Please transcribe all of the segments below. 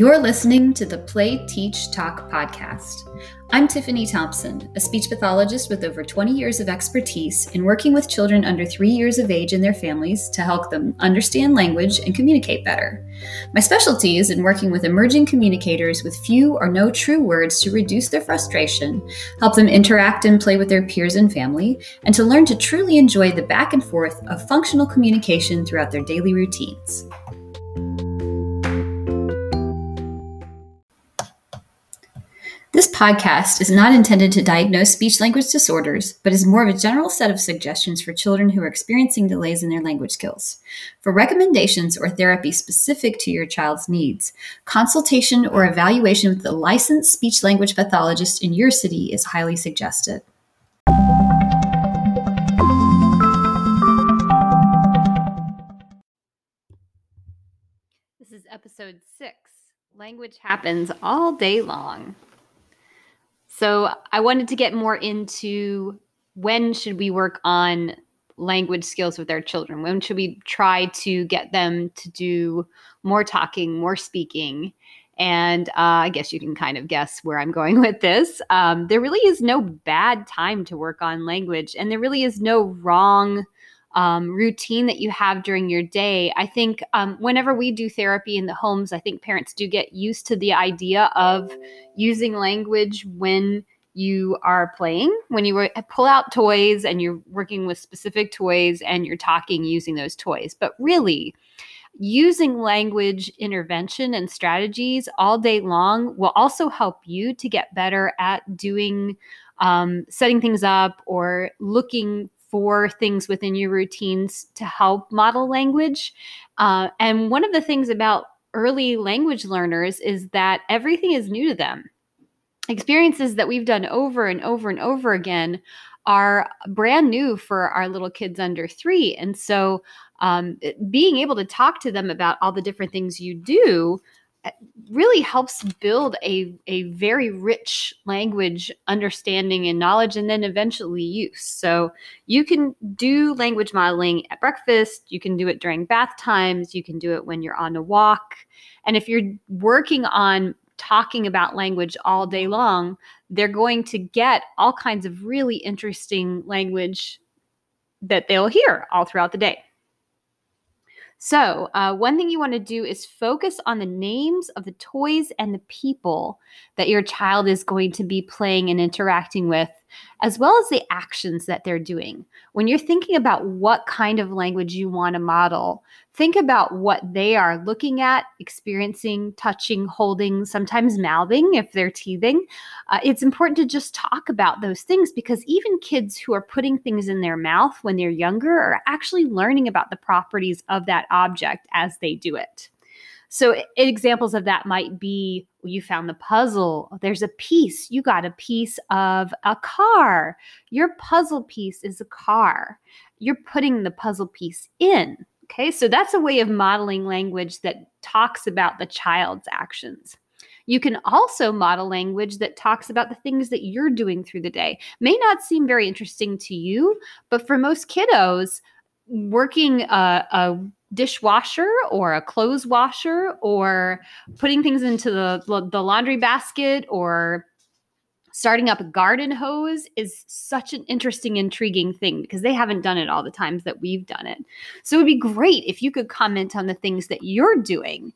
You're listening to the Play, Teach, Talk podcast. I'm Tiffany Thompson, a speech pathologist with over 20 years of expertise in working with children under three years of age and their families to help them understand language and communicate better. My specialty is in working with emerging communicators with few or no true words to reduce their frustration, help them interact and play with their peers and family, and to learn to truly enjoy the back and forth of functional communication throughout their daily routines. This podcast is not intended to diagnose speech language disorders, but is more of a general set of suggestions for children who are experiencing delays in their language skills. For recommendations or therapy specific to your child's needs, consultation or evaluation with a licensed speech language pathologist in your city is highly suggested. This is episode six Language Happens All Day Long. So I wanted to get more into when should we work on language skills with our children? When should we try to get them to do more talking, more speaking? And uh, I guess you can kind of guess where I'm going with this. Um, there really is no bad time to work on language, and there really is no wrong um, routine that you have during your day. I think um, whenever we do therapy in the homes, I think parents do get used to the idea of using language when you are playing, when you pull out toys and you're working with specific toys and you're talking using those toys. But really, using language intervention and strategies all day long will also help you to get better at doing um, setting things up or looking for things within your routines to help model language. Uh, and one of the things about early language learners is that everything is new to them. Experiences that we've done over and over and over again are brand new for our little kids under three. And so, um, being able to talk to them about all the different things you do really helps build a, a very rich language understanding and knowledge and then eventually use. So you can do language modeling at breakfast. You can do it during bath times. You can do it when you're on a walk. And if you're working on talking about language all day long they're going to get all kinds of really interesting language that they'll hear all throughout the day so, uh, one thing you want to do is focus on the names of the toys and the people that your child is going to be playing and interacting with as well as the actions that they're doing. When you're thinking about what kind of language you want to model, think about what they are looking at, experiencing, touching, holding, sometimes mouthing if they're teething. Uh, it's important to just talk about those things because even kids who are putting things in their mouth when they're younger are actually learning about the properties of that object as they do it. So, examples of that might be you found the puzzle, there's a piece, you got a piece of a car. Your puzzle piece is a car. You're putting the puzzle piece in. Okay, so that's a way of modeling language that talks about the child's actions. You can also model language that talks about the things that you're doing through the day. May not seem very interesting to you, but for most kiddos, working a, a dishwasher or a clothes washer or putting things into the, the laundry basket or starting up a garden hose is such an interesting intriguing thing because they haven't done it all the times that we've done it. So it would be great if you could comment on the things that you're doing.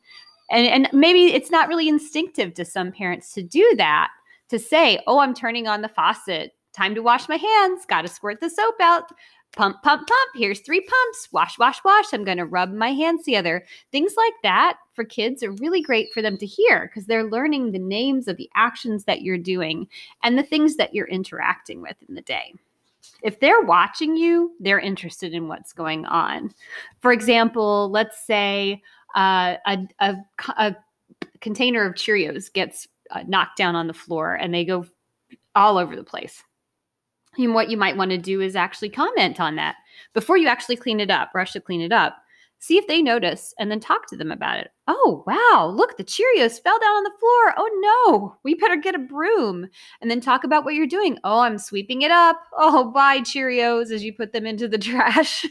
And, and maybe it's not really instinctive to some parents to do that to say oh i'm turning on the faucet. Time to wash my hands. Got to squirt the soap out pump, pump, pump. Here's three pumps. Wash, wash, wash. I'm going to rub my hands together. Things like that for kids are really great for them to hear because they're learning the names of the actions that you're doing and the things that you're interacting with in the day. If they're watching you, they're interested in what's going on. For example, let's say uh, a, a, a, container of Cheerios gets uh, knocked down on the floor and they go all over the place and what you might want to do is actually comment on that before you actually clean it up, rush to clean it up. See if they notice and then talk to them about it. Oh, wow, look, the Cheerios fell down on the floor. Oh, no, we better get a broom. And then talk about what you're doing. Oh, I'm sweeping it up. Oh, bye, Cheerios, as you put them into the trash.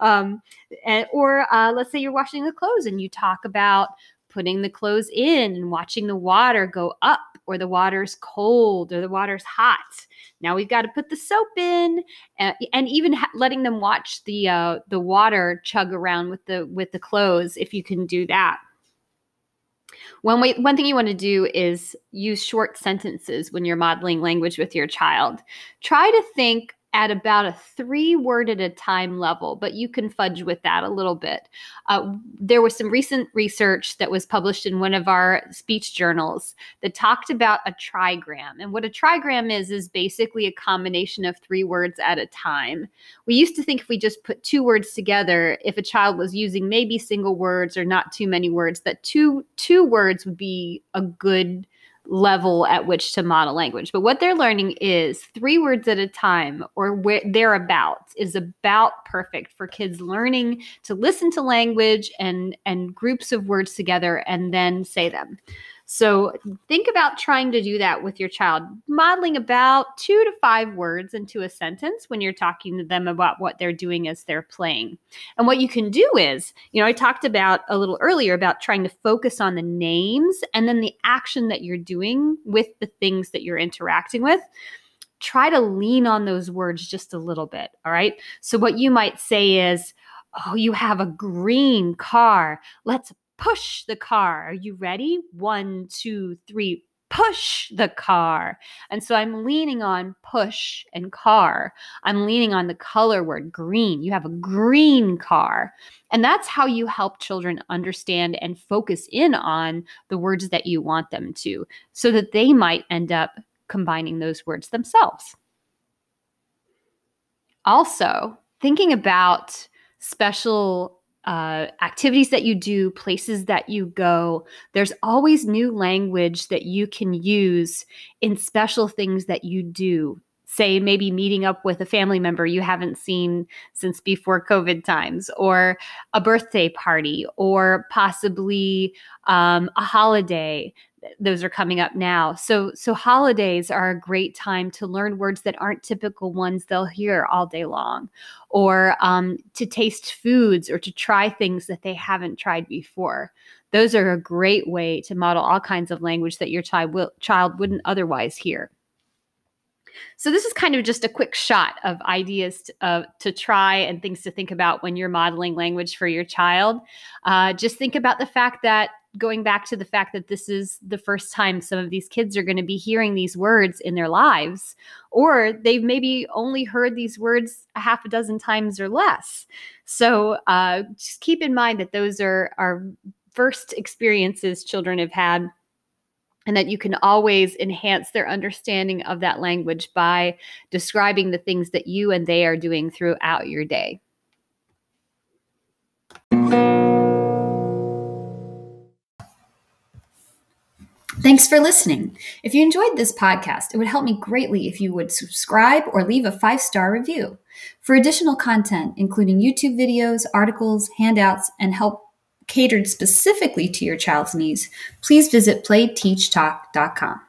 um, and, or uh, let's say you're washing the clothes and you talk about putting the clothes in and watching the water go up or the water's cold or the water's hot. Now we've got to put the soap in and, and even ha- letting them watch the uh, the water chug around with the with the clothes if you can do that. One way, one thing you want to do is use short sentences when you're modeling language with your child. Try to think at about a three word at a time level, but you can fudge with that a little bit. Uh, there was some recent research that was published in one of our speech journals that talked about a trigram. And what a trigram is, is basically a combination of three words at a time. We used to think if we just put two words together, if a child was using maybe single words or not too many words, that two, two words would be a good level at which to model language. But what they're learning is three words at a time or where thereabouts is about perfect for kids learning to listen to language and and groups of words together and then say them. So think about trying to do that with your child, modeling about two to five words into a sentence when you're talking to them about what they're doing as they're playing. And what you can do is, you know, I talked about a little earlier about trying to focus on the names and then the action that you're doing with the things that you're interacting with try to lean on those words just a little bit. All right. So, what you might say is, Oh, you have a green car. Let's push the car. Are you ready? One, two, three. Push the car. And so I'm leaning on push and car. I'm leaning on the color word green. You have a green car. And that's how you help children understand and focus in on the words that you want them to, so that they might end up combining those words themselves. Also, thinking about special uh, activities that you do, places that you go. There's always new language that you can use in special things that you do. Say, maybe meeting up with a family member you haven't seen since before COVID times, or a birthday party, or possibly um, a holiday those are coming up now. So so holidays are a great time to learn words that aren't typical ones they'll hear all day long, or um, to taste foods or to try things that they haven't tried before. Those are a great way to model all kinds of language that your child will, child wouldn't otherwise hear. So this is kind of just a quick shot of ideas to, uh, to try and things to think about when you're modeling language for your child. Uh, just think about the fact that going back to the fact that this is the first time some of these kids are going to be hearing these words in their lives, or they've maybe only heard these words a half a dozen times or less. So uh, just keep in mind that those are our first experiences children have had and that you can always enhance their understanding of that language by describing the things that you and they are doing throughout your day. Thanks for listening. If you enjoyed this podcast, it would help me greatly if you would subscribe or leave a five star review. For additional content, including YouTube videos, articles, handouts, and help catered specifically to your child's needs, please visit playteachtalk.com.